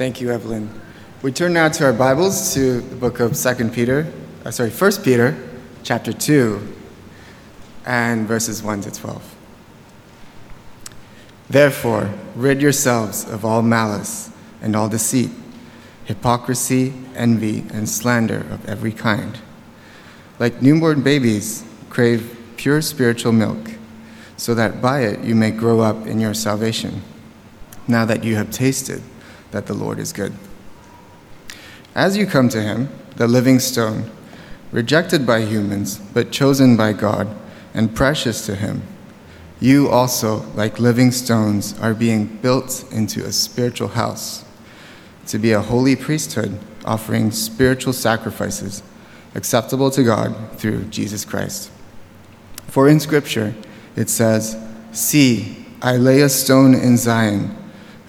Thank you, Evelyn. We turn now to our Bibles to the book of Second Peter, uh, sorry, First Peter, chapter 2, and verses 1 to 12. Therefore, rid yourselves of all malice and all deceit, hypocrisy, envy, and slander of every kind. Like newborn babies, crave pure spiritual milk, so that by it you may grow up in your salvation, now that you have tasted that the Lord is good. As you come to him, the living stone, rejected by humans, but chosen by God and precious to him, you also, like living stones, are being built into a spiritual house to be a holy priesthood, offering spiritual sacrifices acceptable to God through Jesus Christ. For in Scripture it says, See, I lay a stone in Zion,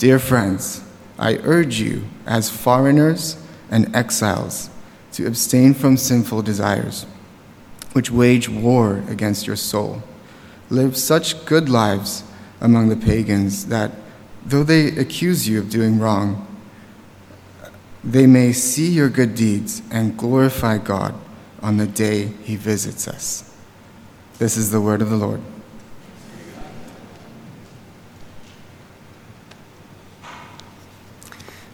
Dear friends, I urge you, as foreigners and exiles, to abstain from sinful desires, which wage war against your soul. Live such good lives among the pagans that, though they accuse you of doing wrong, they may see your good deeds and glorify God on the day he visits us. This is the word of the Lord.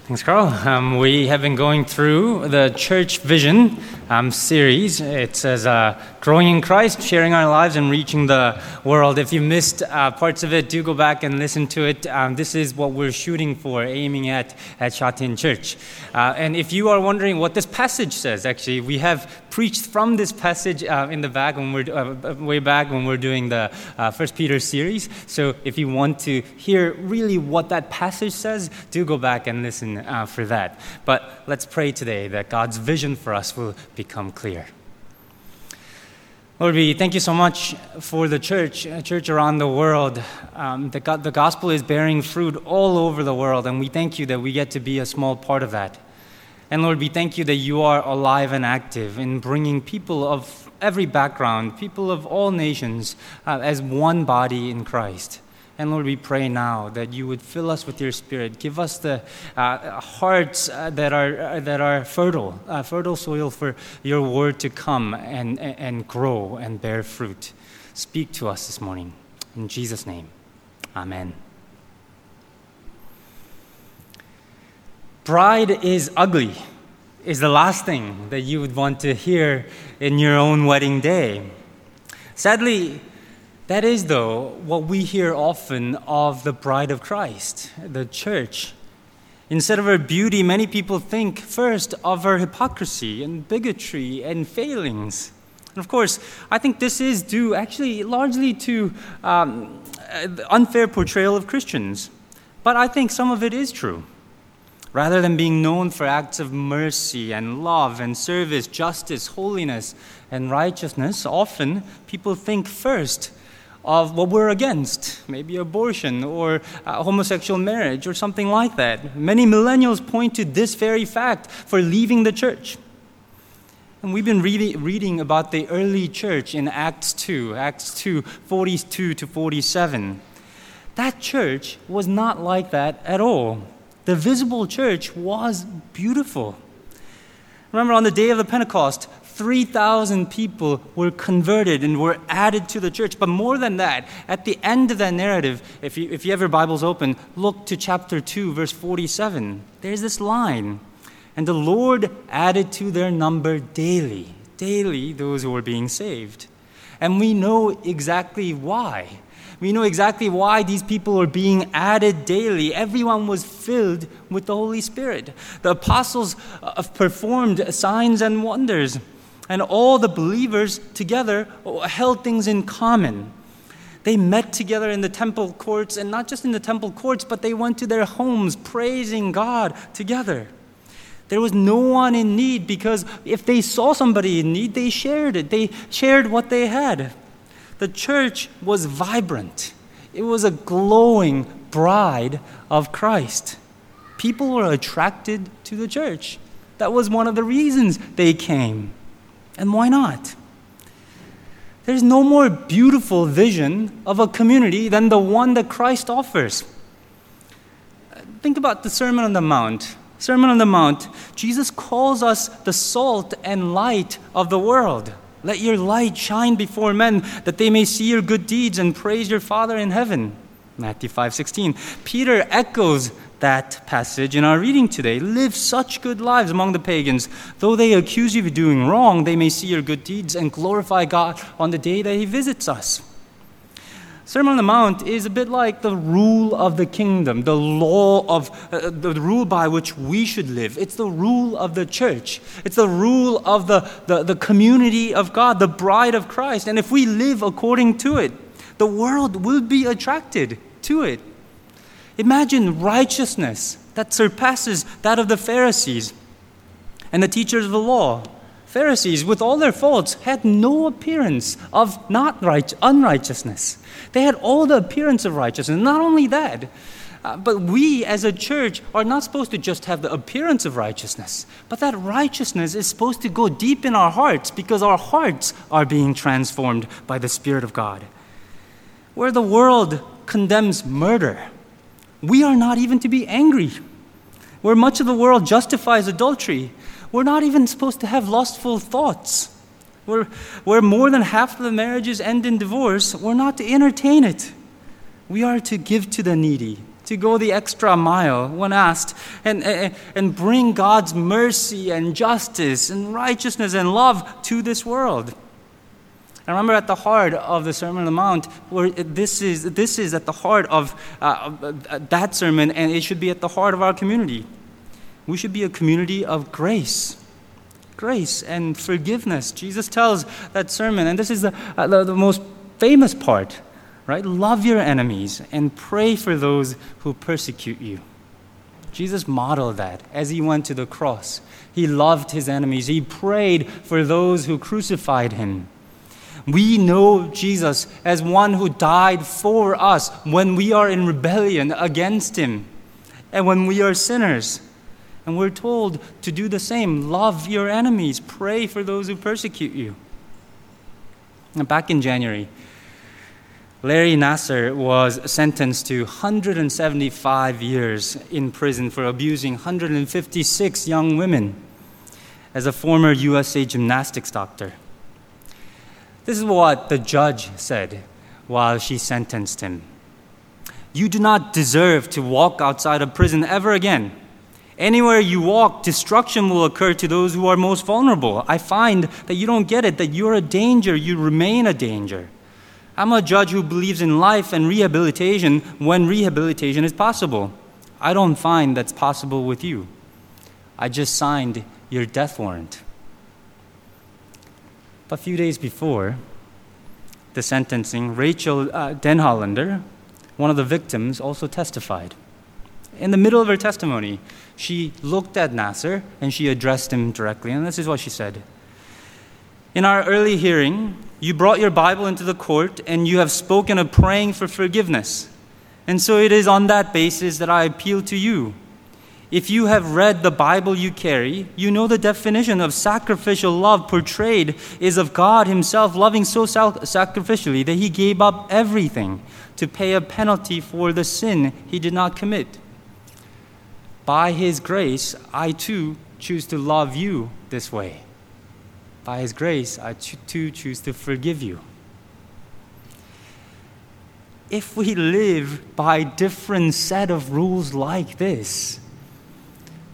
Thanks, Carl. Um, we have been going through the Church Vision um, series. It says uh, Growing in Christ, Sharing Our Lives, and Reaching the World. If you missed uh, parts of it, do go back and listen to it. Um, this is what we're shooting for, aiming at at Sha Tin Church. Uh, and if you are wondering what this passage says, actually, we have preached from this passage uh, in the back when we're uh, way back when we're doing the uh, First Peter series. So if you want to hear really what that passage says, do go back and listen uh, for that. But let's pray today that God's vision for us will become clear. Lord, we thank you so much for the church, church around the world. Um, the, the gospel is bearing fruit all over the world, and we thank you that we get to be a small part of that. And Lord, we thank you that you are alive and active in bringing people of every background, people of all nations, uh, as one body in Christ. And Lord, we pray now that you would fill us with your spirit. Give us the uh, hearts uh, that, are, uh, that are fertile, uh, fertile soil for your word to come and, and grow and bear fruit. Speak to us this morning. In Jesus' name, amen. Pride is ugly, is the last thing that you would want to hear in your own wedding day. Sadly, that is, though, what we hear often of the bride of Christ, the church. Instead of her beauty, many people think first of her hypocrisy and bigotry and failings. And of course, I think this is due actually largely to um, unfair portrayal of Christians. But I think some of it is true. Rather than being known for acts of mercy and love and service, justice, holiness, and righteousness, often people think first of what we're against, maybe abortion or uh, homosexual marriage or something like that. Many millennials point to this very fact for leaving the church. And we've been reading, reading about the early church in Acts 2, Acts 2, 42 to 47. That church was not like that at all. The visible church was beautiful. Remember, on the day of the Pentecost, 3,000 people were converted and were added to the church. But more than that, at the end of that narrative, if you, if you have your Bibles open, look to chapter 2, verse 47. There's this line And the Lord added to their number daily, daily, those who were being saved. And we know exactly why. We know exactly why these people are being added daily. Everyone was filled with the Holy Spirit. The apostles uh, performed signs and wonders, and all the believers together held things in common. They met together in the temple courts, and not just in the temple courts, but they went to their homes praising God together. There was no one in need because if they saw somebody in need, they shared it. They shared what they had. The church was vibrant, it was a glowing bride of Christ. People were attracted to the church. That was one of the reasons they came. And why not? There's no more beautiful vision of a community than the one that Christ offers. Think about the Sermon on the Mount. Sermon on the Mount, Jesus calls us the salt and light of the world. Let your light shine before men that they may see your good deeds and praise your Father in heaven. Matthew 5:16. Peter echoes that passage in our reading today. Live such good lives among the pagans. Though they accuse you of doing wrong, they may see your good deeds and glorify God on the day that he visits us. Sermon on the Mount is a bit like the rule of the kingdom, the law of uh, the rule by which we should live. It's the rule of the church. It's the rule of the, the, the community of God, the bride of Christ. And if we live according to it, the world will be attracted to it. Imagine righteousness that surpasses that of the Pharisees and the teachers of the law. Pharisees, with all their faults, had no appearance of not right, unrighteousness. They had all the appearance of righteousness. Not only that, uh, but we as a church are not supposed to just have the appearance of righteousness, but that righteousness is supposed to go deep in our hearts because our hearts are being transformed by the Spirit of God. Where the world condemns murder, we are not even to be angry. Where much of the world justifies adultery, we're not even supposed to have lustful thoughts. Where, where more than half of the marriages end in divorce, we're not to entertain it. We are to give to the needy, to go the extra mile when asked, and, and, and bring God's mercy and justice and righteousness and love to this world. I remember at the heart of the Sermon on the Mount, where this is, this is at the heart of uh, that sermon, and it should be at the heart of our community. We should be a community of grace. Grace and forgiveness. Jesus tells that sermon, and this is the, uh, the, the most famous part, right? Love your enemies and pray for those who persecute you. Jesus modeled that as he went to the cross. He loved his enemies, he prayed for those who crucified him. We know Jesus as one who died for us when we are in rebellion against him and when we are sinners. And we're told to do the same love your enemies, pray for those who persecute you. And back in January, Larry Nassar was sentenced to 175 years in prison for abusing 156 young women as a former USA gymnastics doctor. This is what the judge said while she sentenced him You do not deserve to walk outside of prison ever again. Anywhere you walk, destruction will occur to those who are most vulnerable. I find that you don't get it, that you're a danger, you remain a danger. I'm a judge who believes in life and rehabilitation when rehabilitation is possible. I don't find that's possible with you. I just signed your death warrant. A few days before the sentencing, Rachel uh, Denhollander, one of the victims, also testified. In the middle of her testimony, she looked at Nassar and she addressed him directly, and this is what she said. In our early hearing, you brought your Bible into the court and you have spoken of praying for forgiveness. And so it is on that basis that I appeal to you. If you have read the Bible you carry, you know the definition of sacrificial love portrayed is of God Himself loving so sacrificially that He gave up everything to pay a penalty for the sin He did not commit. By His grace, I too choose to love you this way. By His grace, I too choose to forgive you. If we live by different set of rules like this,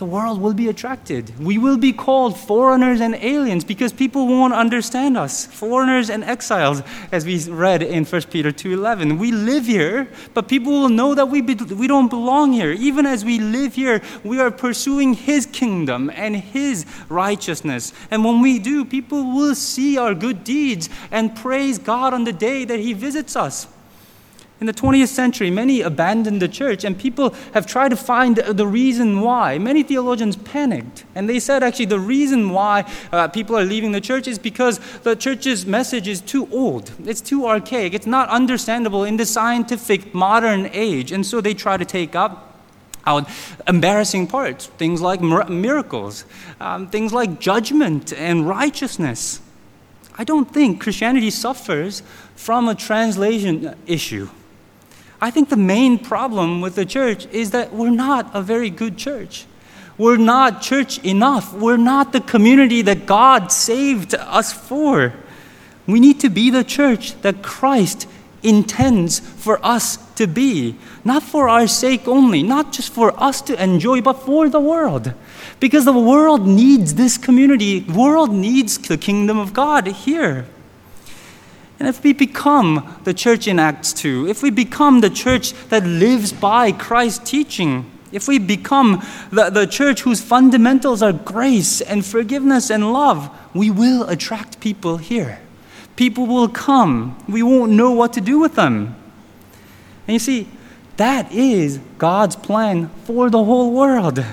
the world will be attracted. We will be called foreigners and aliens because people won't understand us. Foreigners and exiles, as we read in 1 Peter 2:11. We live here, but people will know that we, be, we don't belong here. Even as we live here, we are pursuing his kingdom and his righteousness. And when we do, people will see our good deeds and praise God on the day that he visits us. In the 20th century, many abandoned the church, and people have tried to find the reason why. Many theologians panicked, and they said actually the reason why uh, people are leaving the church is because the church's message is too old. It's too archaic. It's not understandable in the scientific modern age, and so they try to take up out embarrassing parts, things like miracles, um, things like judgment and righteousness. I don't think Christianity suffers from a translation issue. I think the main problem with the church is that we're not a very good church. We're not church enough. We're not the community that God saved us for. We need to be the church that Christ intends for us to be, not for our sake only, not just for us to enjoy, but for the world. Because the world needs this community. The world needs the kingdom of God here. And if we become the church in Acts 2, if we become the church that lives by Christ's teaching, if we become the, the church whose fundamentals are grace and forgiveness and love, we will attract people here. People will come. We won't know what to do with them. And you see, that is God's plan for the whole world.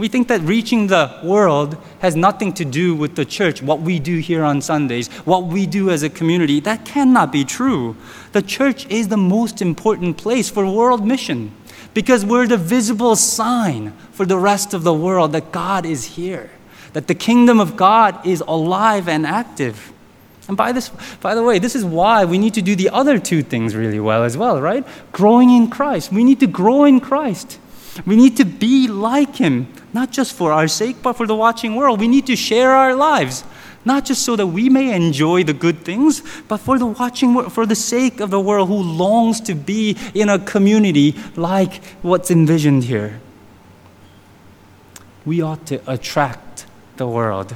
We think that reaching the world has nothing to do with the church, what we do here on Sundays, what we do as a community. That cannot be true. The church is the most important place for world mission because we're the visible sign for the rest of the world that God is here, that the kingdom of God is alive and active. And by this, by the way, this is why we need to do the other two things really well as well, right? Growing in Christ. We need to grow in Christ. We need to be like him, not just for our sake, but for the watching world. We need to share our lives, not just so that we may enjoy the good things, but for the watching world, for the sake of the world who longs to be in a community like what's envisioned here. We ought to attract the world.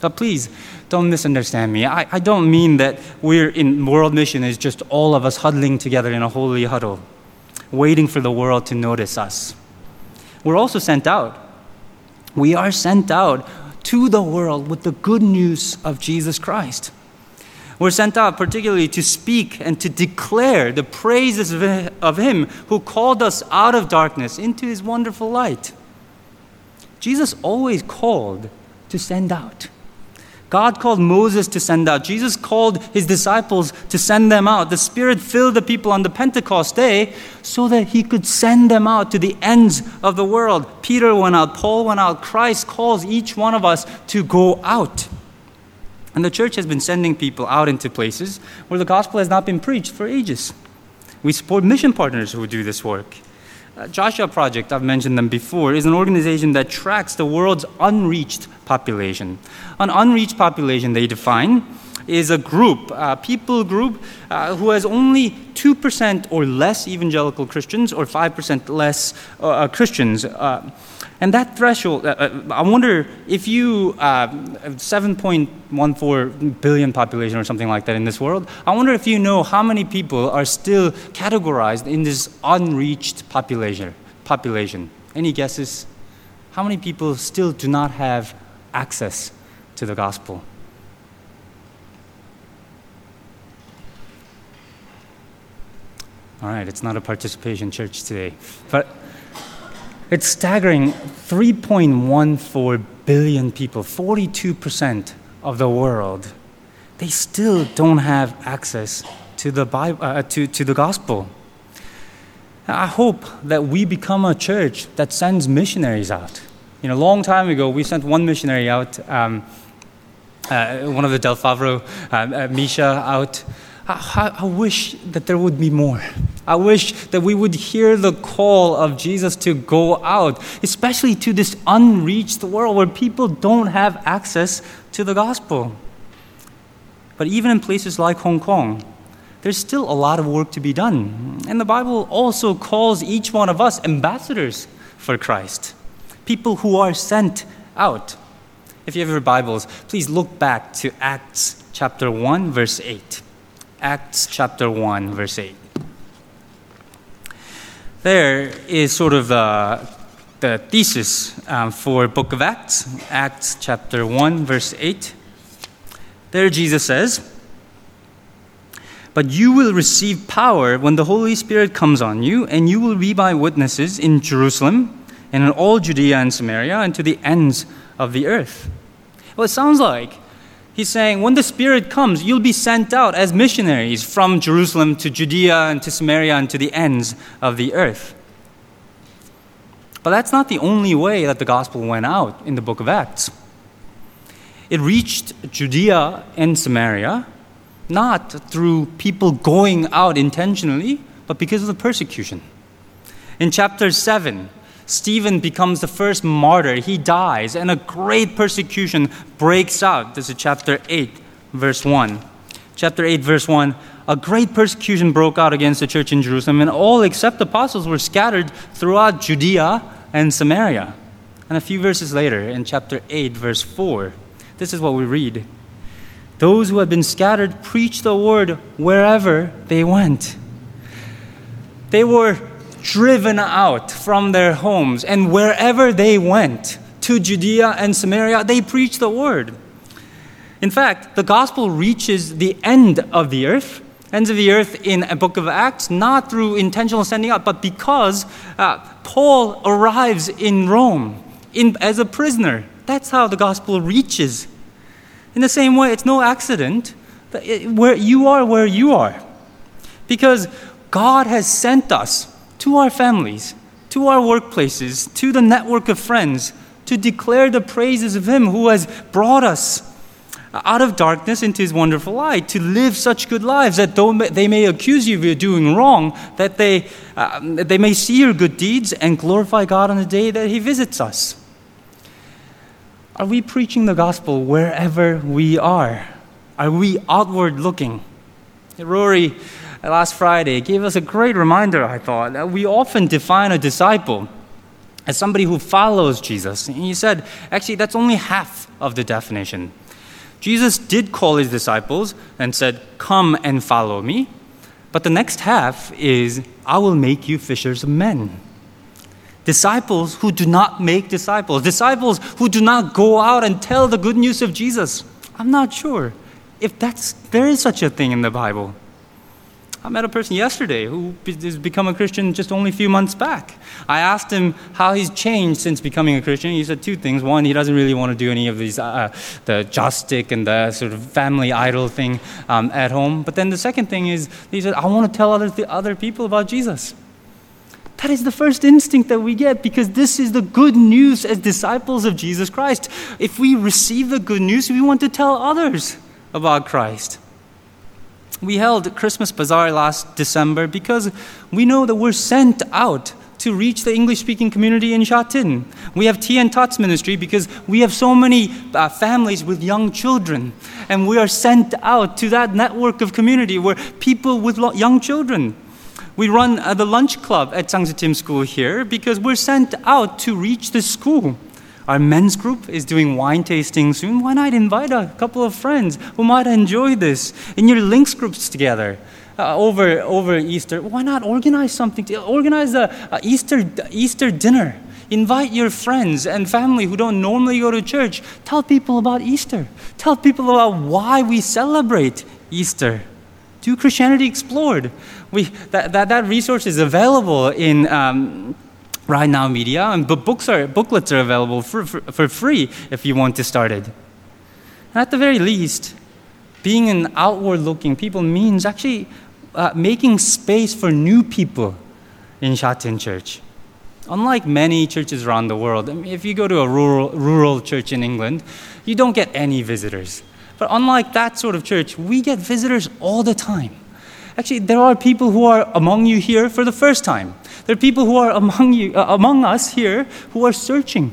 But please, don't misunderstand me. I, I don't mean that we're in world mission is just all of us huddling together in a holy huddle, waiting for the world to notice us. We're also sent out. We are sent out to the world with the good news of Jesus Christ. We're sent out particularly to speak and to declare the praises of Him who called us out of darkness into His wonderful light. Jesus always called to send out. God called Moses to send out. Jesus called his disciples to send them out. The Spirit filled the people on the Pentecost day so that he could send them out to the ends of the world. Peter went out, Paul went out. Christ calls each one of us to go out. And the church has been sending people out into places where the gospel has not been preached for ages. We support mission partners who do this work. Uh, Joshua Project, I've mentioned them before, is an organization that tracks the world's unreached population. An unreached population, they define, is a group, a people group, uh, who has only 2% or less evangelical Christians or 5% less uh, uh, Christians. Uh, and that threshold, uh, uh, I wonder if you, 7.14 billion population or something like that in this world, I wonder if you know how many people are still categorized in this unreached population. population. Any guesses? How many people still do not have access to the gospel? All right, it's not a participation church today. But it's staggering 3.14 billion people, 42% of the world, they still don't have access to the, Bible, uh, to, to the gospel. I hope that we become a church that sends missionaries out. You know, a long time ago, we sent one missionary out, um, uh, one of the Del Favro, uh, uh Misha, out I, I, wish that there would be more. I wish that we would hear the call of Jesus to go out, especially to this unreached world where people don't have access to the gospel. But even in places like Hong Kong, there's still a lot of work to be done. And the Bible also calls each one of us ambassadors for Christ. people who are sent out. If you have your Bibles, please look back to Acts chapter 1, verse 8. Acts chapter 1, verse 8. There is sort of the, the thesis um, for book of Acts, Acts chapter 1, verse 8. There Jesus says, but you will receive power when the Holy Spirit comes on you, and you will be my witnesses in Jerusalem and in all Judea and Samaria and to the ends of the earth. Well, it sounds like he's saying when the Spirit comes, you'll be sent out as missionaries from Jerusalem to Judea and to Samaria and to the ends of the earth. But that's not the only way that the gospel went out in the book of Acts. It reached Judea and Samaria not through people going out intentionally, but because of the persecution. In chapter 7, Stephen becomes the first martyr. He dies, and a great persecution breaks out. This is chapter 8, verse 1. Chapter 8, verse 1 a great persecution broke out against the church in Jerusalem, and all except the apostles were scattered throughout Judea and Samaria. And a few verses later, in chapter 8, verse 4, this is what we read. Those who had been scattered preached the word wherever they went. They were driven out from their homes, and wherever they went, to Judea and Samaria, they preached the word. In fact, the gospel reaches the end of the earth, ends of the earth in a book of Acts, not through intentional sending out, but because uh, Paul arrives in Rome in, as a prisoner. That's how the gospel reaches in the same way, it's no accident that it, where you are where you are. Because God has sent us to our families, to our workplaces, to the network of friends to declare the praises of Him who has brought us out of darkness into His wonderful light, to live such good lives that though they may accuse you of doing wrong, that they, uh, they may see your good deeds and glorify God on the day that He visits us. Are we preaching the gospel wherever we are? Are we outward looking? Rory, last Friday, gave us a great reminder, I thought, that we often define a disciple as somebody who follows Jesus. And he said, actually, that's only half of the definition. Jesus did call his disciples and said, Come and follow me. But the next half is, I will make you fishers of men. Disciples who do not make disciples, disciples who do not go out and tell the good news of Jesus. I'm not sure if that's, there is such a thing in the Bible. I met a person yesterday who has become a Christian just only a few months back. I asked him how he's changed since becoming a Christian. He said two things. One, he doesn't really want to do any of these, uh, the joss stick and the sort of family idol thing um, at home. But then the second thing is, he said, I want to tell other, th- other people about Jesus. That is the first instinct that we get because this is the good news as disciples of Jesus Christ. If we receive the good news, we want to tell others about Christ. We held Christmas Bazaar last December because we know that we're sent out to reach the English speaking community in Sha Tin. We have Tea and Tots ministry because we have so many uh, families with young children. And we are sent out to that network of community where people with lo- young children we run uh, the lunch club at Tim School here because we're sent out to reach the school. Our men's group is doing wine tasting soon. Why not invite a couple of friends who might enjoy this in your links groups together? Uh, over, over Easter, why not organize something? To, organize a, a Easter, Easter dinner. Invite your friends and family who don't normally go to church. Tell people about Easter. Tell people about why we celebrate Easter. Do Christianity Explored. We, that, that, that resource is available in um, Right Now Media, and books are, booklets are available for, for, for free if you want to start it. at the very least, being an outward looking people means actually uh, making space for new people in Sha Tin Church. Unlike many churches around the world, I mean, if you go to a rural, rural church in England, you don't get any visitors. But unlike that sort of church, we get visitors all the time. Actually, there are people who are among you here for the first time. There are people who are among you, uh, among us here, who are searching,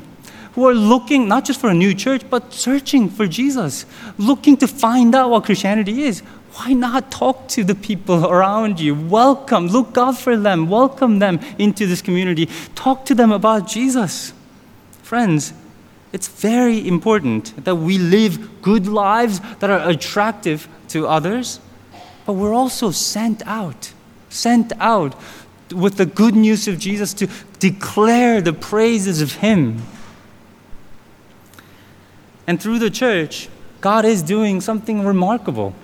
who are looking not just for a new church, but searching for Jesus, looking to find out what Christianity is. Why not talk to the people around you? Welcome, look out for them, welcome them into this community. Talk to them about Jesus. Friends, it's very important that we live good lives that are attractive to others, but we're also sent out, sent out with the good news of Jesus to declare the praises of Him. And through the church, God is doing something remarkable.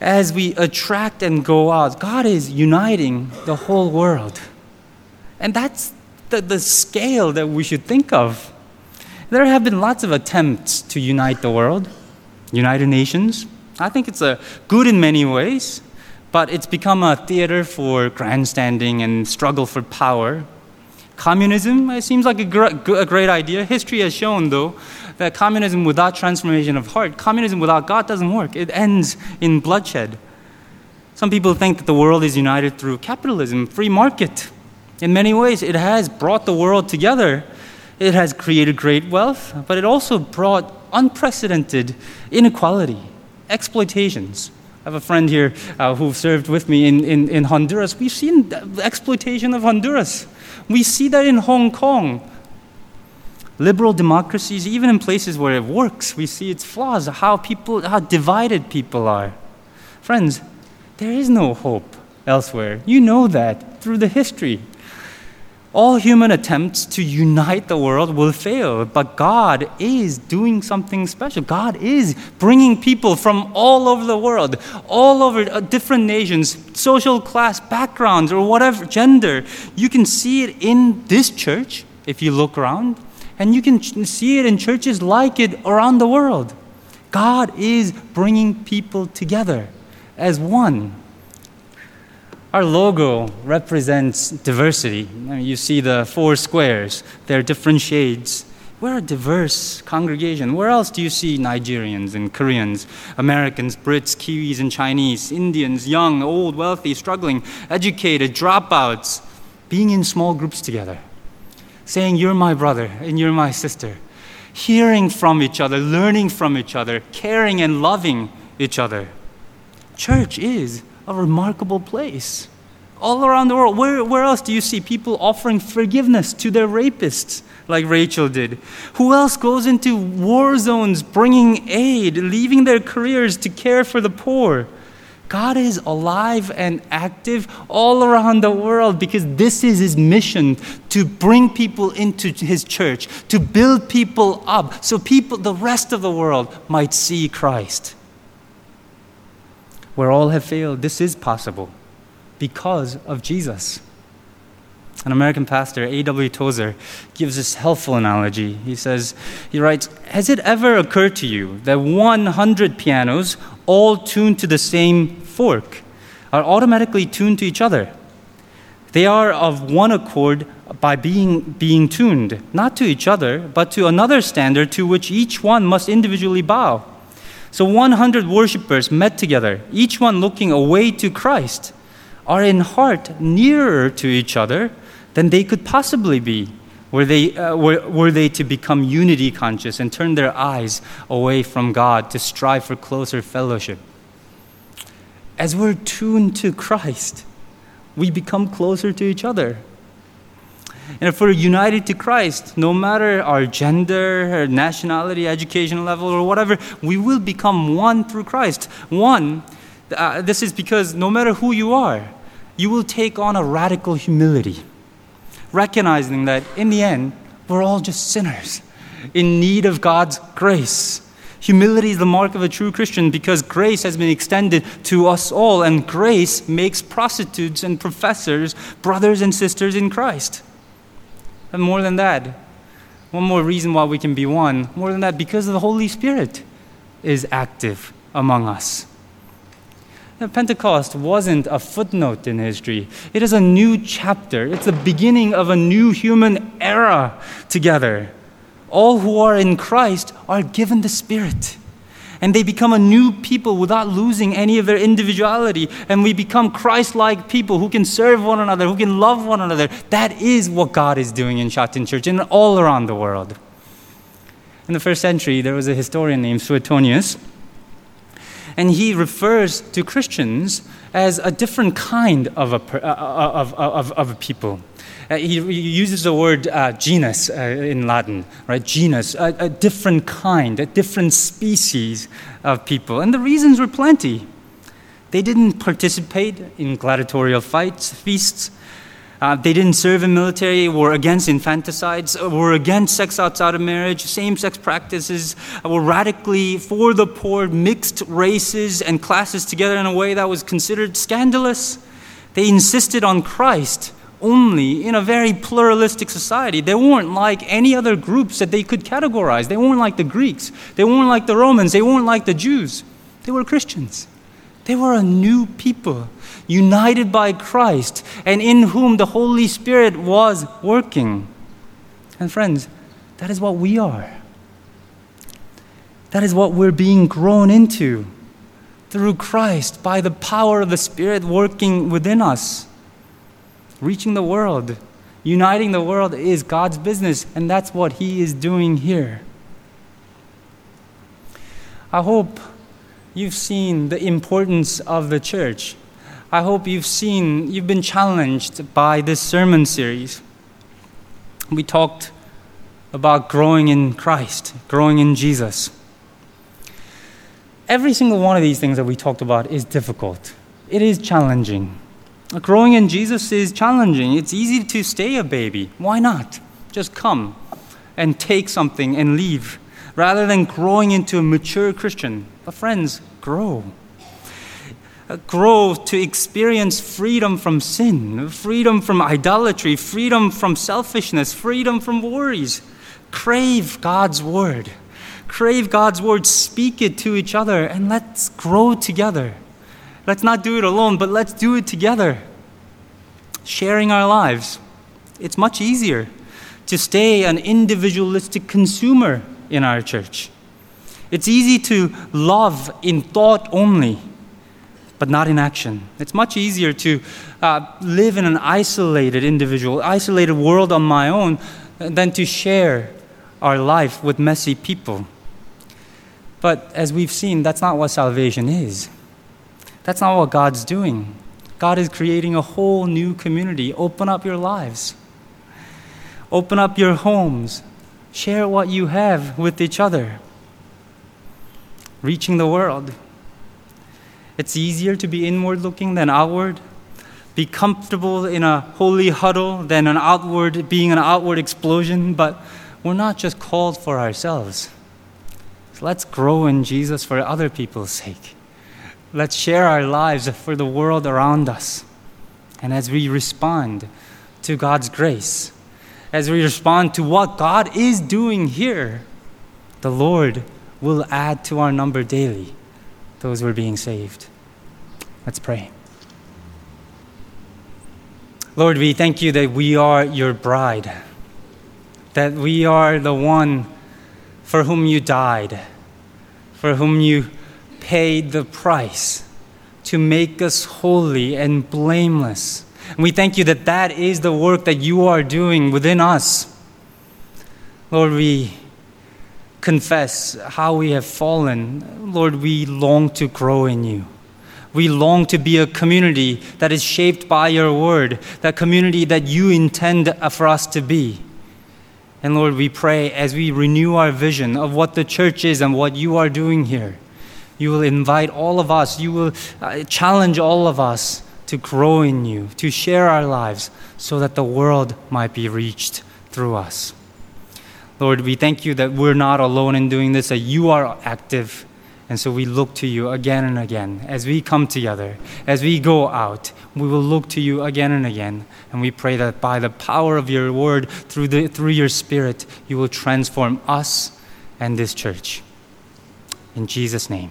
As we attract and go out, God is uniting the whole world. And that's the, the scale that we should think of. There have been lots of attempts to unite the world, United Nations. I think it's a good in many ways, but it's become a theater for grandstanding and struggle for power. Communism, it seems like a, gr- a great idea. History has shown, though, that communism without transformation of heart, communism without God doesn't work. It ends in bloodshed. Some people think that the world is united through capitalism, free market. In many ways, it has brought the world together. It has created great wealth, but it also brought unprecedented inequality, exploitations. I have a friend here uh, who served with me in, in, in Honduras. We've seen the exploitation of Honduras. We see that in Hong Kong. Liberal democracies, even in places where it works, we see its flaws, how people, how divided people are. Friends, there is no hope elsewhere. You know that through the history. All human attempts to unite the world will fail, but God is doing something special. God is bringing people from all over the world, all over uh, different nations, social class backgrounds, or whatever, gender. You can see it in this church if you look around, and you can see it in churches like it around the world. God is bringing people together as one. Our logo represents diversity. You see the four squares, they're different shades. We're a diverse congregation. Where else do you see Nigerians and Koreans, Americans, Brits, Kiwis, and Chinese, Indians, young, old, wealthy, struggling, educated, dropouts, being in small groups together, saying, You're my brother and you're my sister, hearing from each other, learning from each other, caring and loving each other? Church is a remarkable place. All around the world, where, where else do you see people offering forgiveness to their rapists, like Rachel did? Who else goes into war zones bringing aid, leaving their careers to care for the poor? God is alive and active all around the world because this is his mission to bring people into his church, to build people up so people, the rest of the world, might see Christ where all have failed, this is possible because of Jesus. An American pastor, A.W. Tozer, gives this helpful analogy. He says, he writes, Has it ever occurred to you that 100 pianos, all tuned to the same fork, are automatically tuned to each other? They are of one accord by being, being tuned, not to each other, but to another standard to which each one must individually bow. So 100 worshippers met together, each one looking away to Christ, are in heart nearer to each other than they could possibly be were they, uh, were, were they to become unity conscious and turn their eyes away from God to strive for closer fellowship. As we're tuned to Christ, we become closer to each other. And if we're united to Christ, no matter our gender, our nationality, education level, or whatever, we will become one through Christ. One, uh, this is because no matter who you are, you will take on a radical humility, recognizing that in the end, we're all just sinners in need of God's grace. Humility is the mark of a true Christian because grace has been extended to us all, and grace makes prostitutes and professors brothers and sisters in Christ. And more than that, one more reason why we can be one, more than that, because the Holy Spirit is active among us. Now, Pentecost wasn't a footnote in history. It is a new chapter. It's the beginning of a new human era together. All who are in Christ are given the Spirit and they become a new people without losing any of their individuality. And we become Christ like people who can serve one another, who can love one another. That is what God is doing in Shatin Church and all around the world. In the first century, there was a historian named Suetonius, and he refers to Christians as a different kind of a, uh, uh, of, of, of, of a people. Uh, he, he, uses the word uh, genus uh, in Latin, right? Genus, a, a different kind, a different species of people. And the reasons were plenty. They didn't participate in gladiatorial fights, feasts. Uh, they didn't serve in military, were against infanticides, uh, were against sex outside of marriage, same sex practices, uh, were radically for the poor, mixed races and classes together in a way that was considered scandalous. They insisted on Christ only in a very pluralistic society. They weren't like any other groups that they could categorize. They weren't like the Greeks, they weren't like the Romans, they weren't like the Jews. They were Christians. They were a new people united by Christ, and in whom the Holy Spirit was working. And friends, that is what we are. That is what we're being grown into through Christ by the power of the Spirit working within us. Reaching the world, uniting the world is God's business, and that's what He is doing here. I hope you've seen the importance of the church I hope you've seen, you've been challenged by this sermon series. We talked about growing in Christ, growing in Jesus. Every single one of these things that we talked about is difficult, it is challenging. Growing in Jesus is challenging. It's easy to stay a baby. Why not? Just come and take something and leave rather than growing into a mature Christian. But, friends, grow. Uh, grow to experience freedom from sin, freedom from idolatry, freedom from selfishness, freedom from worries. Crave God's word. Crave God's word, speak it to each other, and let's grow together. Let's not do it alone, but let's do it together. Sharing our lives. It's much easier to stay an individualistic consumer in our church. It's easy to love in thought only but not in action. It's much easier to uh, live in an isolated individual, isolated world on my own, than to share our life with messy people. But as we've seen, that's not what salvation is. That's not what God's doing. God is creating a whole new community. Open up your lives, open up your homes, share what you have with each other, reaching the world. It's easier to be inward looking than outward. Be comfortable in a holy huddle than an outward being an outward explosion, but we're not just called for ourselves. So let's grow in Jesus for other people's sake. Let's share our lives for the world around us. And as we respond to God's grace, as we respond to what God is doing here, the Lord will add to our number daily those who are being saved. Let's pray. Lord, we thank you that we are your bride, that we are the one for whom you died, for whom you paid the price to make us holy and blameless. And we thank you that that is the work that you are doing within us. Lord, we confess how we have fallen. Lord, we long to grow in you. We long to be a community that is shaped by your word, that community that you intend for us to be. And Lord, we pray as we renew our vision of what the church is and what you are doing here, you will invite all of us, you will uh, challenge all of us to grow in you, to share our lives so that the world might be reached through us. Lord, we thank you that we're not alone in doing this, that you are active and so we look to you again and again. As we come together, as we go out, we will look to you again and again. And we pray that by the power of your word, through, the, through your spirit, you will transform us and this church. In Jesus' name,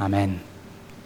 amen.